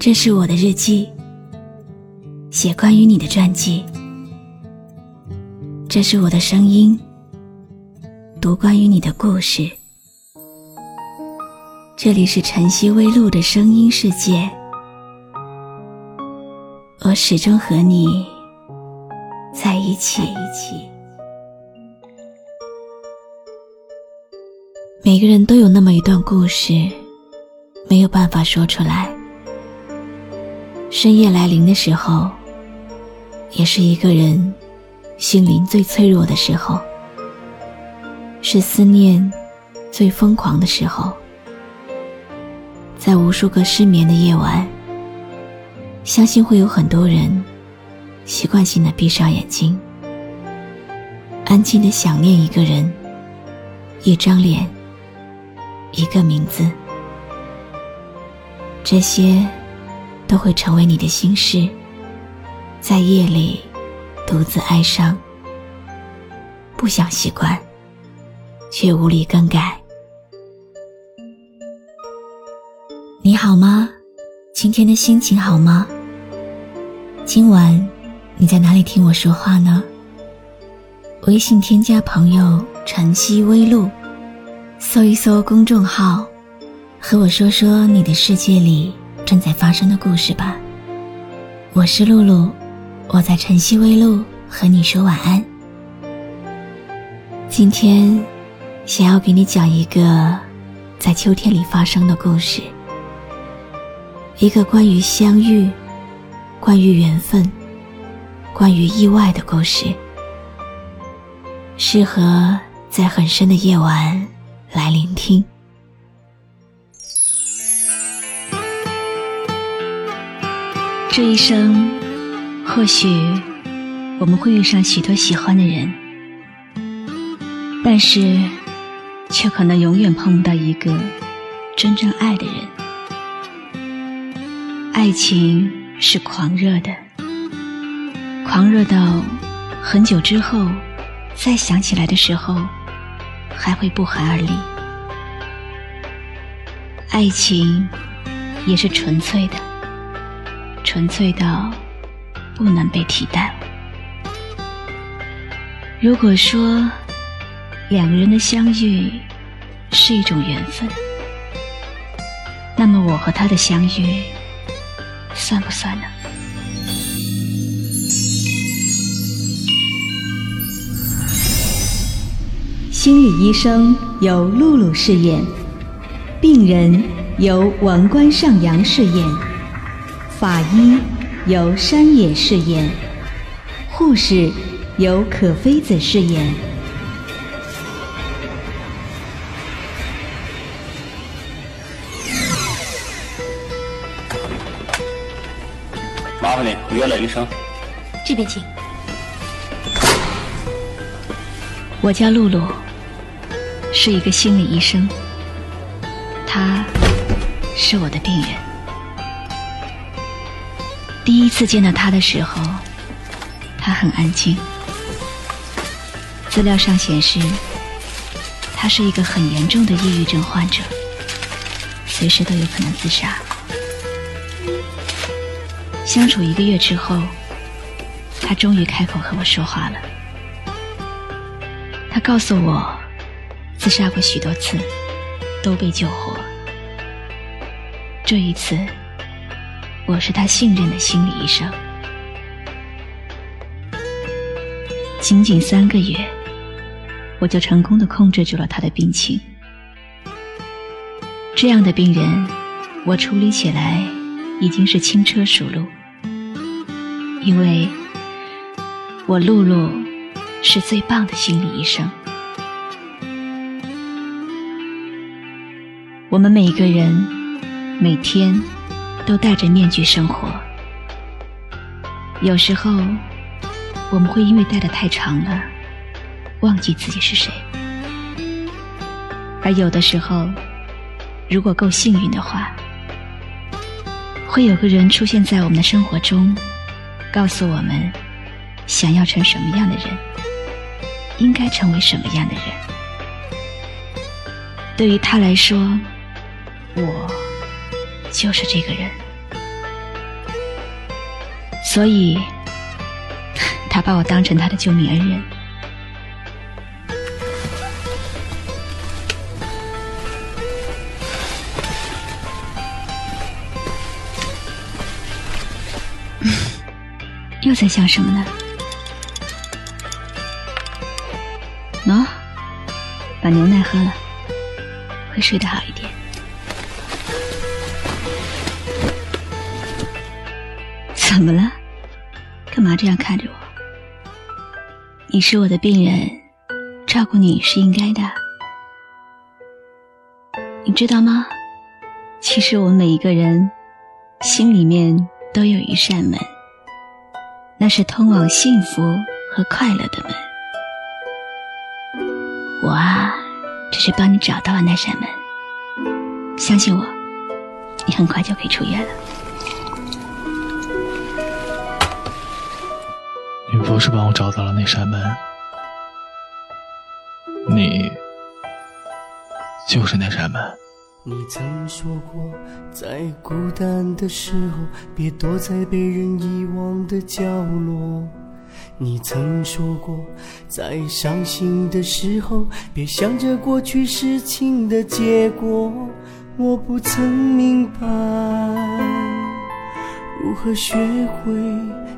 这是我的日记，写关于你的传记。这是我的声音，读关于你的故事。这里是晨曦微露的声音世界，我始终和你在一起。每个人都有那么一段故事，没有办法说出来。深夜来临的时候，也是一个人心灵最脆弱的时候，是思念最疯狂的时候。在无数个失眠的夜晚，相信会有很多人习惯性的闭上眼睛，安静的想念一个人，一张脸，一个名字，这些。都会成为你的心事，在夜里独自哀伤，不想习惯，却无力更改。你好吗？今天的心情好吗？今晚你在哪里听我说话呢？微信添加朋友“晨曦微露”，搜一搜公众号，和我说说你的世界里。正在发生的故事吧。我是露露，我在晨曦微露和你说晚安。今天想要给你讲一个在秋天里发生的故事，一个关于相遇、关于缘分、关于意外的故事，适合在很深的夜晚来聆听。这一生，或许我们会遇上许多喜欢的人，但是却可能永远碰不到一个真正爱的人。爱情是狂热的，狂热到很久之后再想起来的时候，还会不寒而栗。爱情也是纯粹的。纯粹到不能被替代。如果说两个人的相遇是一种缘分，那么我和他的相遇算不算呢？心理医生由露露饰演，病人由王冠上扬饰演。法医由山野饰演，护士由可妃子饰演。麻烦你，约了医生。这边请。我叫露露，是一个心理医生。他是我的病人。第一次见到他的时候，他很安静。资料上显示，他是一个很严重的抑郁症患者，随时都有可能自杀。相处一个月之后，他终于开口和我说话了。他告诉我，自杀过许多次，都被救活。这一次。我是他信任的心理医生，仅仅三个月，我就成功的控制住了他的病情。这样的病人，我处理起来已经是轻车熟路，因为我露露是最棒的心理医生。我们每个人每天。都戴着面具生活，有时候我们会因为戴的太长了，忘记自己是谁；而有的时候，如果够幸运的话，会有个人出现在我们的生活中，告诉我们想要成什么样的人，应该成为什么样的人。对于他来说，我。就是这个人，所以他把我当成他的救命恩人。又在想什么呢？喏，把牛奶喝了，会睡得好一点。怎么了？干嘛这样看着我？你是我的病人，照顾你是应该的。你知道吗？其实我们每一个人心里面都有一扇门。那是通往幸福和快乐的门。我啊，只是帮你找到了那扇门。相信我，你很快就可以出院了。不是帮我找到了那扇门，你就是那扇门。你曾说过，在孤单的时候，别躲在被人遗忘的角落。你曾说过，在伤心的时候，别想着过去事情的结果。我不曾明白，如何学会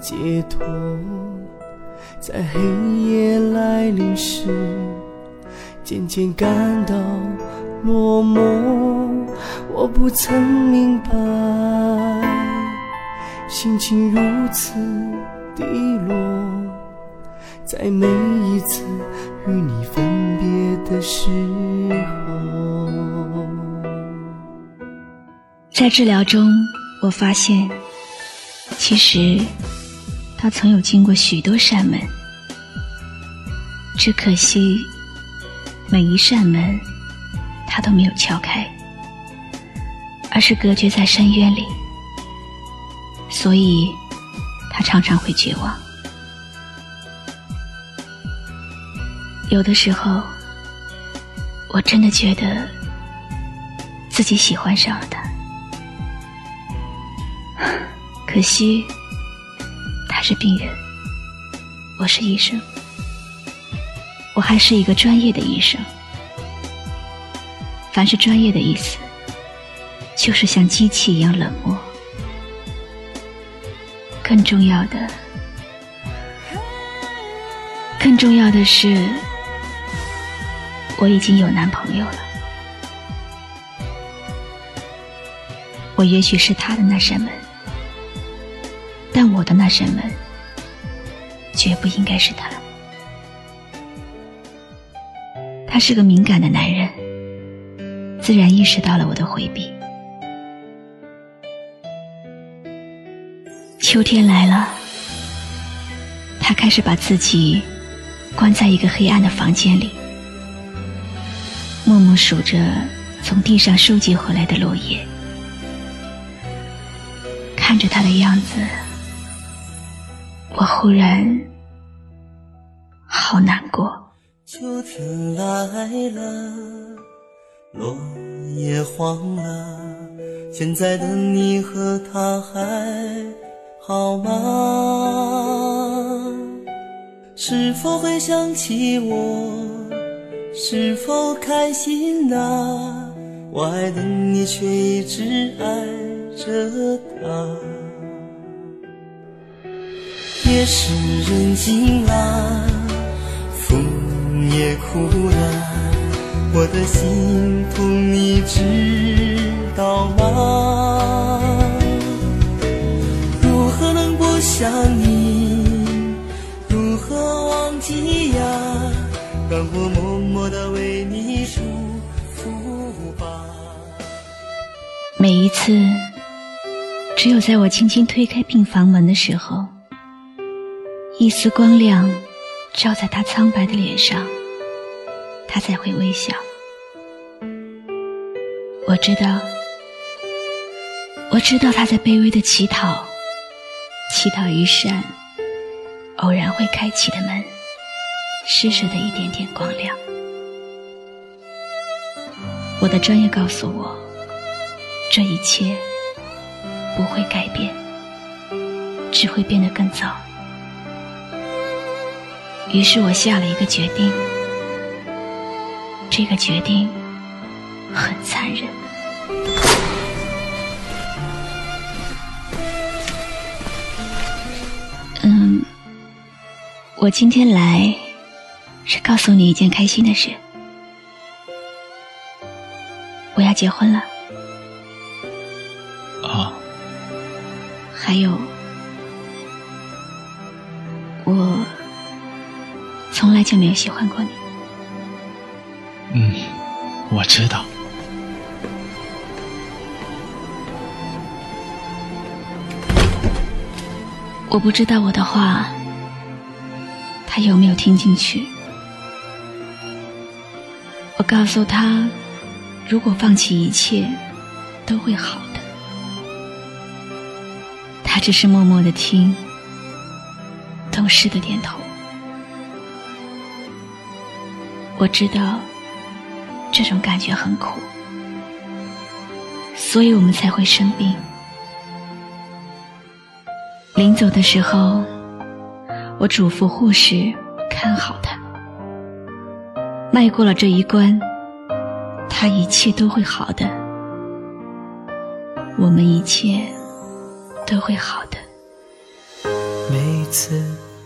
解脱，在黑夜来临时，渐渐感到。落寞，我不曾明白，心情如此低落，在每一次与你分别的时候。在治疗中，我发现，其实他曾有经过许多扇门，只可惜每一扇门。他都没有敲开，而是隔绝在深渊里，所以他常常会绝望。有的时候，我真的觉得自己喜欢上了他，可惜是病人，我是医生，我还是一个专业的医生。凡是专业的意思，就是像机器一样冷漠。更重要的，更重要的是，我已经有男朋友了。我也许是他的那扇门，但我的那扇门，绝不应该是他。他是个敏感的男人。自然意识到了我的回避。秋天来了，他开始把自己关在一个黑暗的房间里，默默数着从地上收集回来的落叶。看着他的样子，我忽然好难过。秋天来了。落叶黄了，现在的你和他还好吗？是否会想起我？是否开心啊？我爱的你却一直爱着他。夜深人静了，风也哭了。我的心痛，你知道吗？如何能不想你？如何忘记呀？让我默默的为你祝福吧。每一次，只有在我轻轻推开病房门的时候，一丝光亮照在他苍白的脸上。他才会微笑。我知道，我知道他在卑微的乞讨，乞讨一扇偶然会开启的门，施舍的一点点光亮。我的专业告诉我，这一切不会改变，只会变得更糟。于是我下了一个决定，这个决定很残忍。嗯，我今天来是告诉你一件开心的事，我要结婚了。啊，还有，我从来就没有喜欢过你。嗯，我知道。我不知道我的话，他有没有听进去。我告诉他，如果放弃一切，都会好的。他只是默默的听，懂事的点头。我知道这种感觉很苦，所以我们才会生病。临走的时候，我嘱咐护士看好他。迈过了这一关，他一切都会好的。我们一切都会好的。每次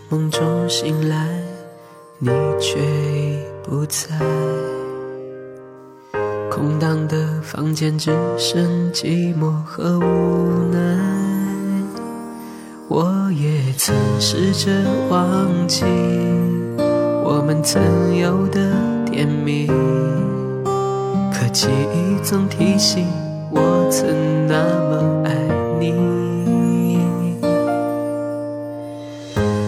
梦中醒来，你却已不在，空荡的房间只剩寂寞和无奈。我也曾试着忘记我们曾有的甜蜜，可记忆总提醒我曾那么爱你。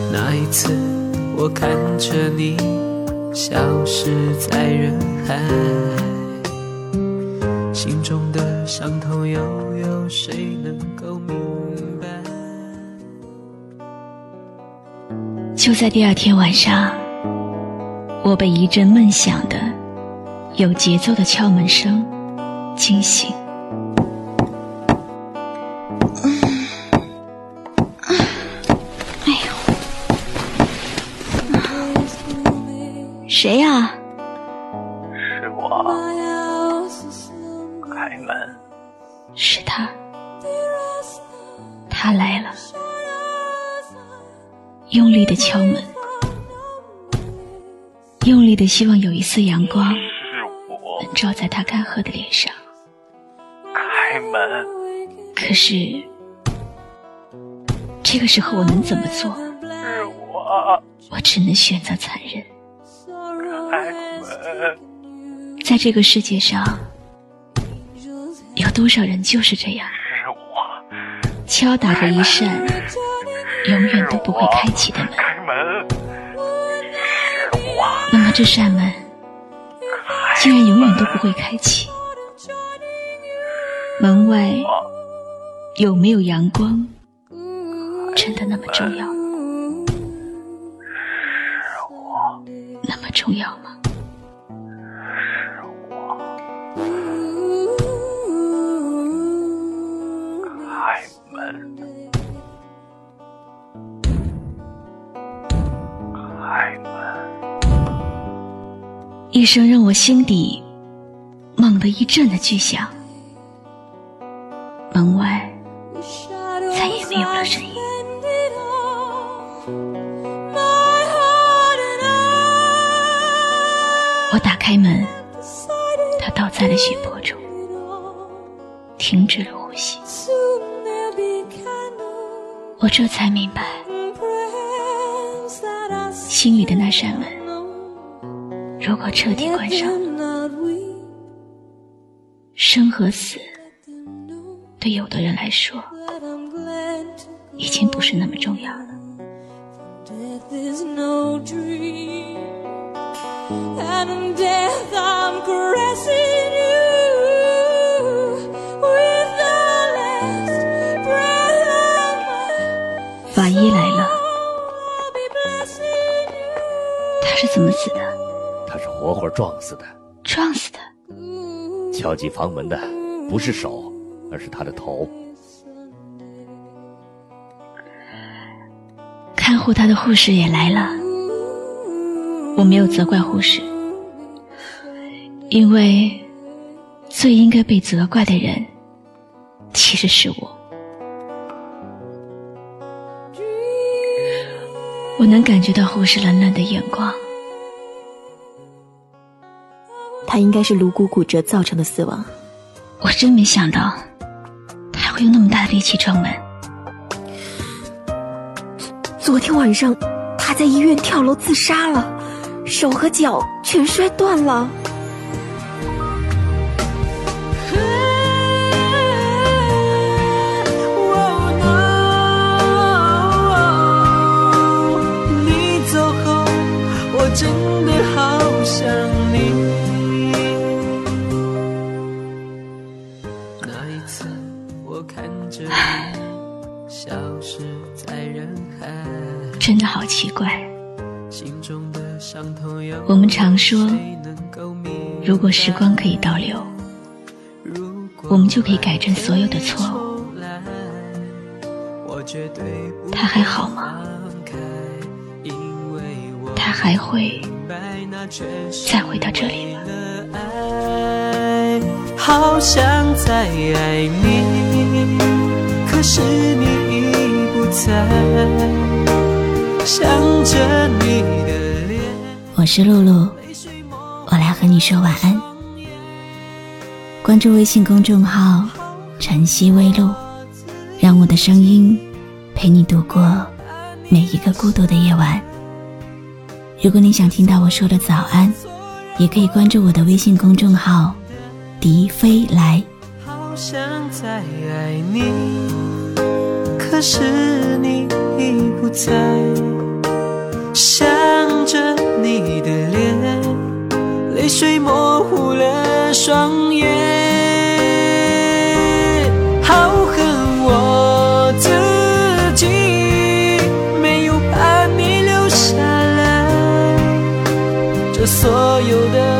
那一次，我看着你消失在人海，心中的伤痛又有谁能够明白？就在第二天晚上，我被一阵闷响的、有节奏的敲门声惊醒。他来了，用力的敲门，用力的希望有一丝阳光，能照在他干涸的脸上。开门。可是，这个时候我能怎么做？是我，我只能选择残忍。开门。在这个世界上，有多少人就是这样，敲打着一扇永远都不会开启的门。那么这扇门竟然永远都不会开启。门外有没有阳光，真的那么重要？那么重要吗？一声让我心底猛地一震的巨响，门外再也没有了声音。我打开门，他倒在了血泊中，停止了呼吸。我这才明白，心里的那扇门，如果彻底关上了，生和死，对有的人来说，已经不是那么重要了。法医来了，他是怎么死的？活活撞死的。撞死的。敲击房门的不是手，而是他的头。看护他的护士也来了，我没有责怪护士，因为最应该被责怪的人其实是我。我能感觉到护士冷冷的眼光，他应该是颅骨骨折造成的死亡。我真没想到他还会用那么大的力气撞门。昨天晚上他在医院跳楼自杀了，手和脚全摔断了。奇怪。我们常说如果时光可以倒流，我们就可以改正所有的错误。他还好吗？他还会再回到这里吗？为了爱，好想再爱你，可是你已不在，想着你的脸。我是露露，我来和你说晚安。关注微信公众号“晨曦微露”，让我的声音陪你度过每一个孤独的夜晚。如果你想听到我说的早安，也可以关注我的微信公众号“迪飞来好想再爱你，可是你已不在，想着你的脸，泪水模糊了双眼，好恨我自己没有把你留下来。这所有的